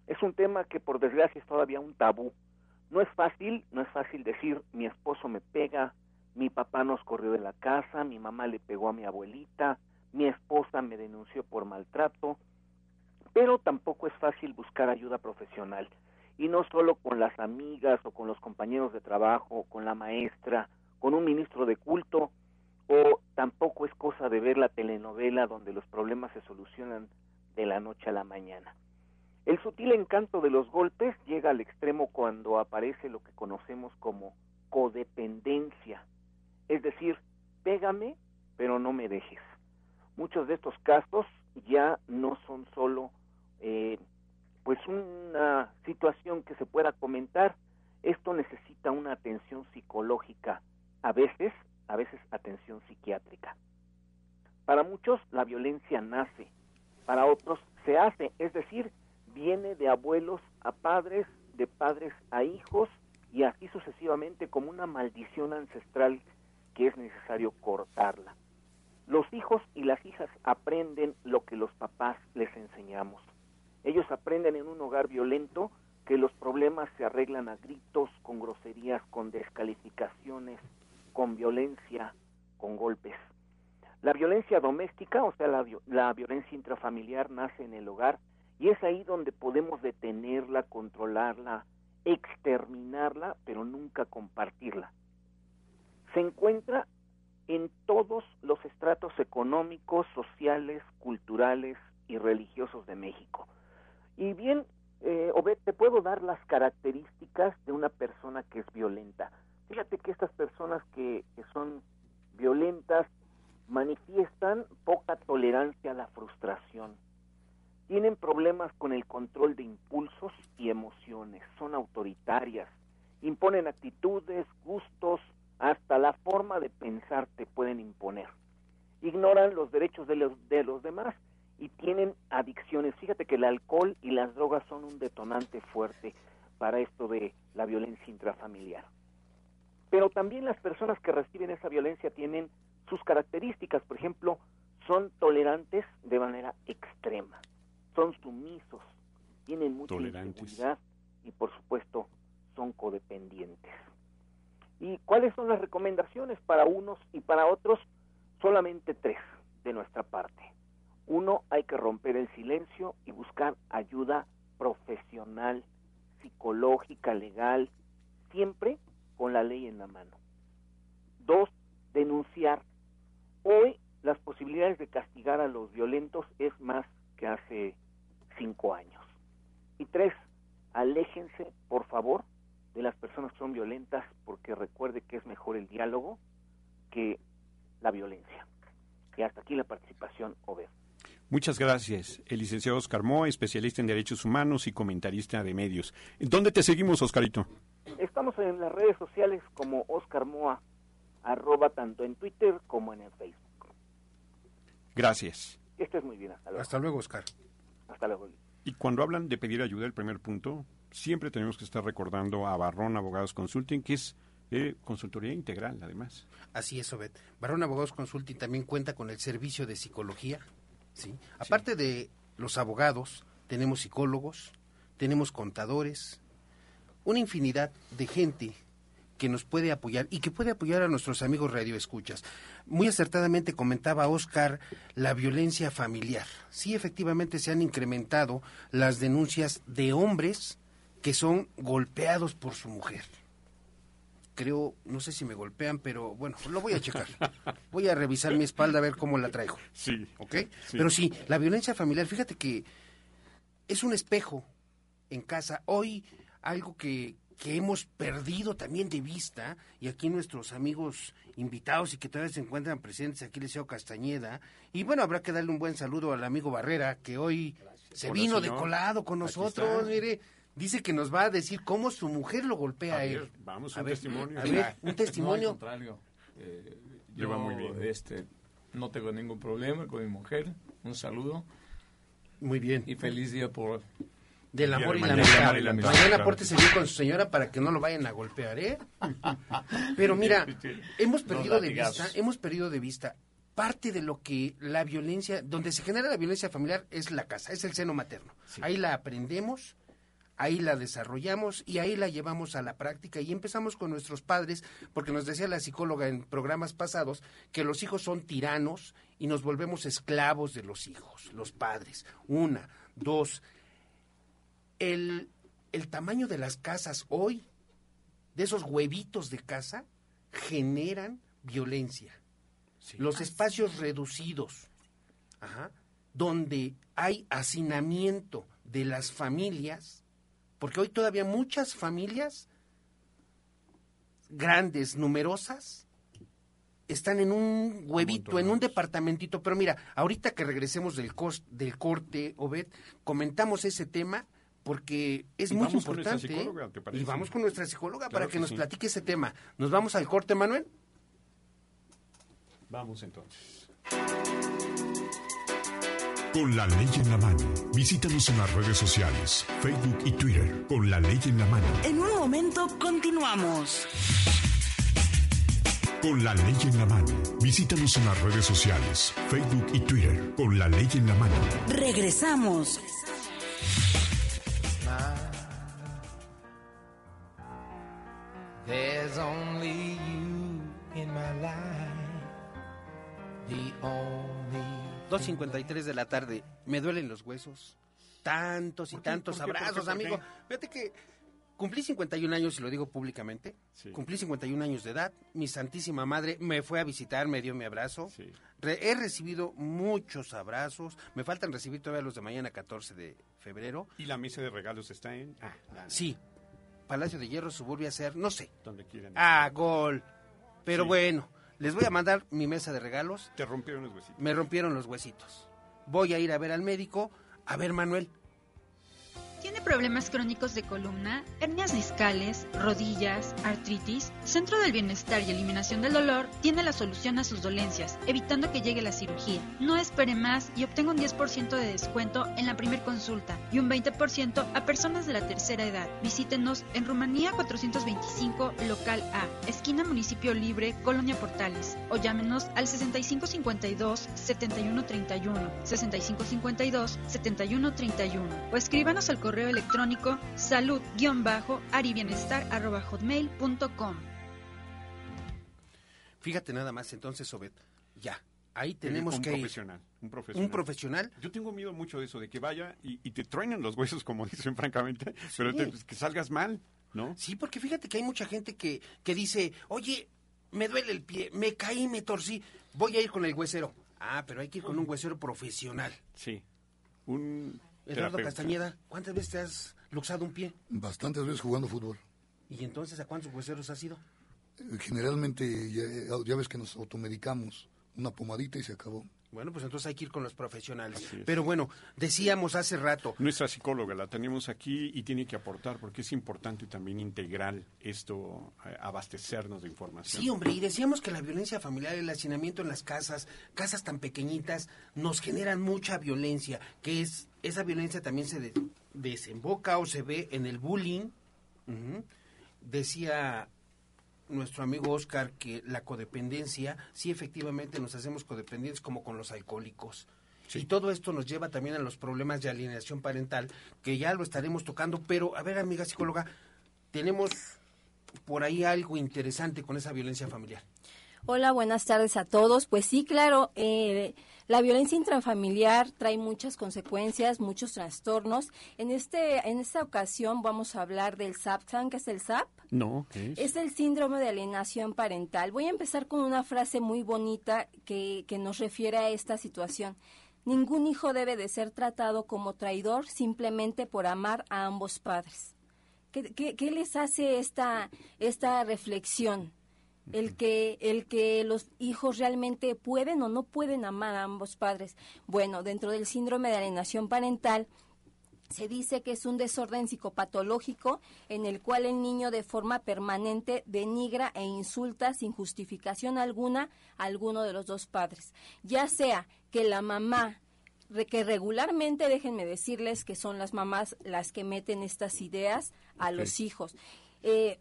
Es un tema que por desgracia es todavía un tabú. No es fácil, no es fácil decir mi esposo me pega, mi papá nos corrió de la casa, mi mamá le pegó a mi abuelita, mi esposa me denunció por maltrato, pero tampoco es fácil buscar ayuda profesional. Y no solo con las amigas o con los compañeros de trabajo, con la maestra, con un ministro de culto, o tampoco es cosa de ver la telenovela donde los problemas se solucionan de la noche a la mañana. El sutil encanto de los golpes llega al extremo cuando aparece lo que conocemos como codependencia, es decir, pégame, pero no me dejes. Muchos de estos casos ya no son solo eh, pues una situación que se pueda comentar, esto necesita una atención psicológica, a veces, a veces atención psiquiátrica. Para muchos la violencia nace, para otros se hace, es decir, viene de abuelos a padres, de padres a hijos y así sucesivamente como una maldición ancestral que es necesario cortarla. Los hijos y las hijas aprenden lo que los papás les enseñamos. Ellos aprenden en un hogar violento que los problemas se arreglan a gritos, con groserías, con descalificaciones, con violencia, con golpes. La violencia doméstica, o sea, la, violencia intrafamiliar, nace en el hogar y es ahí donde podemos detenerla, controlarla, exterminarla, pero nunca compartirla. Se encuentra en todos los estratos económicos, sociales, culturales y religiosos de México. Y bien, eh, Obed, te puedo dar las características de una persona que es violenta. Fíjate que estas personas que, son violentas manifiestan poca tolerancia a la frustración, tienen problemas con el control de impulsos y emociones, son autoritarias, imponen actitudes, gustos, hasta la forma de pensar te pueden imponer. Ignoran los derechos de los, de los demás y tienen adicciones. Fíjate que el alcohol y las drogas son un detonante fuerte para esto de la violencia intrafamiliar. Pero también las personas que reciben esa violencia tienen sus características, por ejemplo, son tolerantes de manera extrema, son sumisos, tienen mucha inseguridad y por supuesto son codependientes. ¿Y cuáles son las recomendaciones para unos y para otros? Solamente tres de nuestra parte. Uno, hay que romper el silencio y buscar ayuda profesional, psicológica, legal, siempre con la ley en la mano. Dos, denunciar. Hoy las posibilidades de castigar a los violentos es más que hace cinco años. Y tres, aléjense, por favor, de las personas que son violentas porque recuerde que es mejor el diálogo que la violencia. Y hasta aquí la participación, Over. Muchas gracias. El licenciado Oscar Moa, especialista en derechos humanos y comentarista de medios. ¿Dónde te seguimos, Oscarito? Estamos en las redes sociales como Oscar Moa, arroba tanto en Twitter como en el Facebook. Gracias. Este es muy bien. Hasta luego. Hasta luego, Oscar. Hasta luego. Y cuando hablan de pedir ayuda, el primer punto, siempre tenemos que estar recordando a Barrón Abogados Consulting, que es eh, consultoría integral, además. Así es, Obed. Barrón Abogados Consulting también cuenta con el servicio de psicología. ¿sí? Aparte de los abogados, tenemos psicólogos, tenemos contadores, una infinidad de gente que nos puede apoyar y que puede apoyar a nuestros amigos radioescuchas. Muy acertadamente comentaba Oscar la violencia familiar. Sí, efectivamente se han incrementado las denuncias de hombres que son golpeados por su mujer. Creo, no sé si me golpean, pero bueno, lo voy a checar. Voy a revisar mi espalda a ver cómo la traigo. Sí. ¿Ok? Pero sí, la violencia familiar, fíjate que es un espejo en casa. Hoy algo que, que hemos perdido también de vista, y aquí nuestros amigos invitados y que todavía se encuentran presentes, aquí les Liceo Castañeda, y bueno, habrá que darle un buen saludo al amigo Barrera, que hoy se vino de colado con nosotros, mire, dice que nos va a decir cómo su mujer lo golpea a, él. vamos, a un testimonio. A ver, un testimonio. No, al contrario, eh, yo muy bien. Este, no tengo ningún problema con mi mujer, un saludo. Muy bien. Y feliz día por del amor y la amistad. Mañana pórtese bien con su señora para que no lo vayan a golpear, ¿eh? Pero mira, hemos perdido de vista, hemos perdido de vista parte de lo que la violencia, donde se genera la violencia familiar es la casa, es el seno materno. Ahí la aprendemos, ahí la desarrollamos y ahí la llevamos a la práctica y empezamos con nuestros padres, porque nos decía la psicóloga en programas pasados que los hijos son tiranos y nos volvemos esclavos de los hijos, los padres. Una, dos, el, el tamaño de las casas hoy, de esos huevitos de casa, generan violencia. Los espacios reducidos, donde hay hacinamiento de las familias, porque hoy todavía muchas familias grandes, numerosas, están en un huevito, en un departamentito. Pero mira, ahorita que regresemos del, del corte, Obed, comentamos ese tema porque es muy importante. y vamos con nuestra psicóloga para que, nos platique ese tema. ¿Nos vamos al corte, Manuel? Vamos entonces. Con la ley en la mano, visítanos en las redes sociales, Facebook y Twitter. Con la ley en la mano. En un momento continuamos. Con la ley en la mano, visítanos en las redes sociales, Facebook y Twitter. Con la ley en la mano. Regresamos. There's only you in my life. The only 2.53 de la tarde. Me duelen los huesos. Tantos y tantos abrazos, amigo. Fíjate que cumplí 51 años y lo digo públicamente. Cumplí 51 años de edad. Mi santísima madre me fue a visitar, me dio mi abrazo. he recibido muchos abrazos. Me faltan recibir todavía los de mañana 14 de febrero. ¿Y la misa de regalos está en? Ah, sí, Palacio de Hierro, Suburbia Ser, no sé. Donde quieran. Ah, gol. Pero bueno, les voy a mandar mi mesa de regalos. Te rompieron los huesitos. Me rompieron los huesitos. Voy a ir a ver al médico. A ver, Manuel, ¿Tiene problemas crónicos de columna, hernias discales, rodillas, artritis? Centro del Bienestar y Eliminación del Dolor tiene la solución a sus dolencias, evitando que llegue la cirugía. No espere más y obtenga un 10% de descuento en la primera consulta y un 20% a personas de la tercera edad. Visítenos en Rumanía 425, local A, esquina Municipio Libre, Colonia Portales, o llámenos al 6552-7131, 6552-7131, o escríbanos al correo electrónico salud-aribienestar.com. Fíjate nada más, entonces, Obed, ya, ahí tenemos un que profesional, un profesional. Un profesional. Yo tengo miedo mucho de eso, de que vaya y, te truenen los huesos, como dicen francamente, pero pues, que salgas mal, ¿no? Sí, porque fíjate que hay mucha gente que, que dice, oye, me duele el pie, me caí, me torcí, voy a ir con el huesero. Ah, pero hay que ir con un huesero profesional. Sí. Un Eduardo Castañeda, ¿cuántas veces te has luxado un pie? Bastantes veces jugando fútbol. ¿Y entonces a cuántos hueseros has ido? Eh, generalmente, ya, ves que nos automedicamos, una pomadita y se acabó. Bueno, pues entonces hay que ir con los profesionales. Pero bueno, decíamos hace rato. Nuestra psicóloga la tenemos aquí y tiene que aportar porque es importante también integral esto, abastecernos de información. Sí, hombre, y decíamos que la violencia familiar, el hacinamiento en las casas, casas tan pequeñitas, nos generan mucha violencia, que es esa violencia también se desemboca o se ve en el bullying. Decía nuestro amigo Oscar que la codependencia, sí efectivamente nos hacemos codependientes como con los alcohólicos. Y todo esto nos lleva también a los problemas de alienación parental, que ya lo estaremos tocando, pero a ver, amiga psicóloga, tenemos por ahí algo interesante con esa violencia familiar. Hola, buenas tardes a todos. Pues sí, claro, eh, la violencia intrafamiliar trae muchas consecuencias, muchos trastornos. En este, en esta ocasión vamos a hablar del SAP. ¿Saben qué es el SAP? No, es? el síndrome de alienación parental. Voy a empezar con una frase muy bonita que, que nos refiere a esta situación. Ningún hijo debe de ser tratado como traidor simplemente por amar a ambos padres. ¿Qué, qué, qué les hace esta, esta reflexión? El que el que los hijos realmente pueden o no pueden amar a ambos padres. Bueno, dentro del síndrome de alienación parental se dice que es un desorden psicopatológico en el cual el niño de forma permanente denigra e insulta sin justificación alguna a alguno de los dos padres, ya sea que la mamá que regularmente déjenme decirles que son las mamás las que meten estas ideas a los hijos. Eh,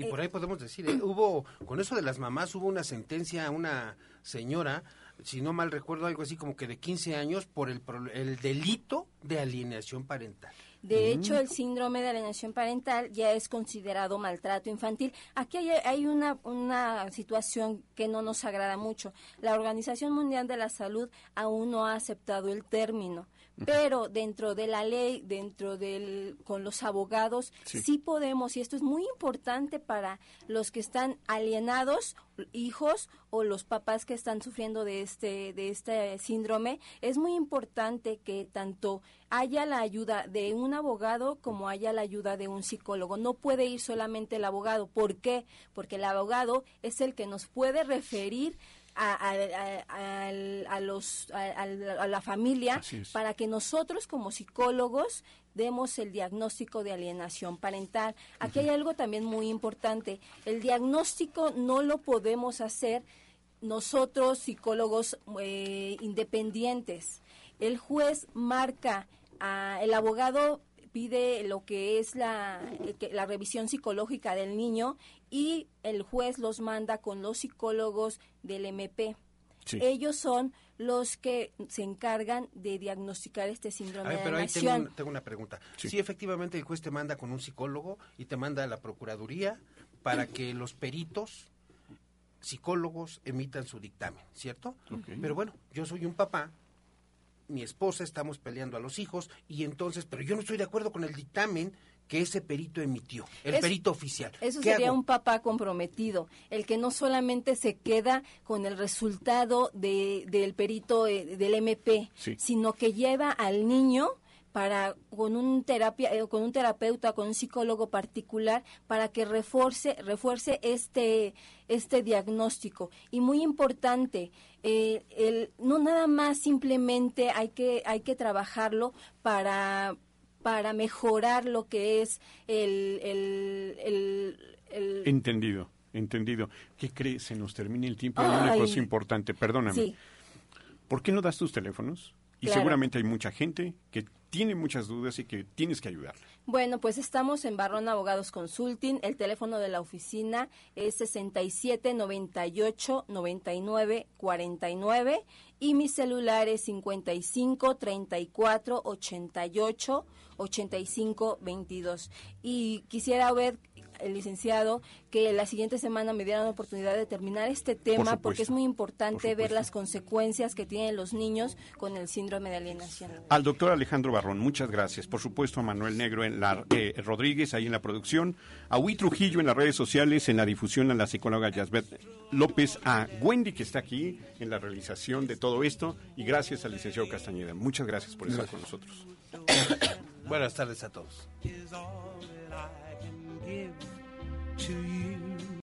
y por ahí podemos decir, eh, hubo, con eso de las mamás, hubo una sentencia a una señora, si no mal recuerdo, algo así como que de 15 años por el, el delito de alienación parental. De hecho, el síndrome de alienación parental ya es considerado maltrato infantil. Aquí hay, hay una, una, situación que no nos agrada mucho. La Organización Mundial de la Salud aún no ha aceptado el término pero dentro de la ley, dentro del con los abogados sí. podemos y esto es muy importante para los que están alienados, hijos o los papás que están sufriendo de este de este síndrome, es muy importante que tanto haya la ayuda de un abogado como haya la ayuda de un psicólogo. No puede ir solamente el abogado, ¿por qué? Porque el abogado es el que nos puede referir a, los, a, la familia para que nosotros como psicólogos demos el diagnóstico de alienación parental. Aquí hay algo también muy importante. El diagnóstico no lo podemos hacer nosotros psicólogos eh, independientes. El juez marca, el abogado pide lo que es la, la revisión psicológica del niño y el juez los manda con los psicólogos del MP. Ellos son los que se encargan de diagnosticar este síndrome de pero ahí tengo, una pregunta. Sí. efectivamente el juez te manda con un psicólogo y te manda a la procuraduría para que los peritos psicólogos emitan su dictamen, ¿cierto? Pero bueno, yo soy un papá, mi esposa estamos peleando a los hijos y entonces, pero yo no estoy de acuerdo con el dictamen que ese perito emitió, el perito oficial. Eso sería un papá comprometido, el que no solamente se queda con el resultado de, del perito eh, del MP, sino que lleva al niño para con un terapia eh, con un terapeuta con un psicólogo particular para que refuerce refuerce este este diagnóstico y muy importante eh, el, no nada más simplemente hay que hay que trabajarlo para para mejorar lo que es el... Entendido, entendido. ¿Qué crees? Se nos termina el tiempo. Hay una cosa importante, perdóname. ¿Por qué no das tus teléfonos? Y seguramente hay mucha gente que tiene muchas dudas y que tienes que ayudarle. Bueno, pues estamos en Barrón Abogados Consulting. El teléfono de la oficina es 67 98 99 49 y mi celular es 55 34 88 85 22. Y quisiera ver el licenciado que la siguiente semana me diera la oportunidad de terminar este tema porque es muy importante ver las consecuencias que tienen los niños con el síndrome de alienación. Al doctor Alejandro Barrón, muchas gracias. Por supuesto a Manuel Negro en la eh, Rodríguez ahí en la producción, a Huy Trujillo en las redes sociales, en la difusión a la psicóloga Yasbet López, a Wendy que está aquí en la realización de todo esto y gracias al licenciado Castañeda. Muchas gracias por estar con nosotros. Buenas tardes a todos. To you.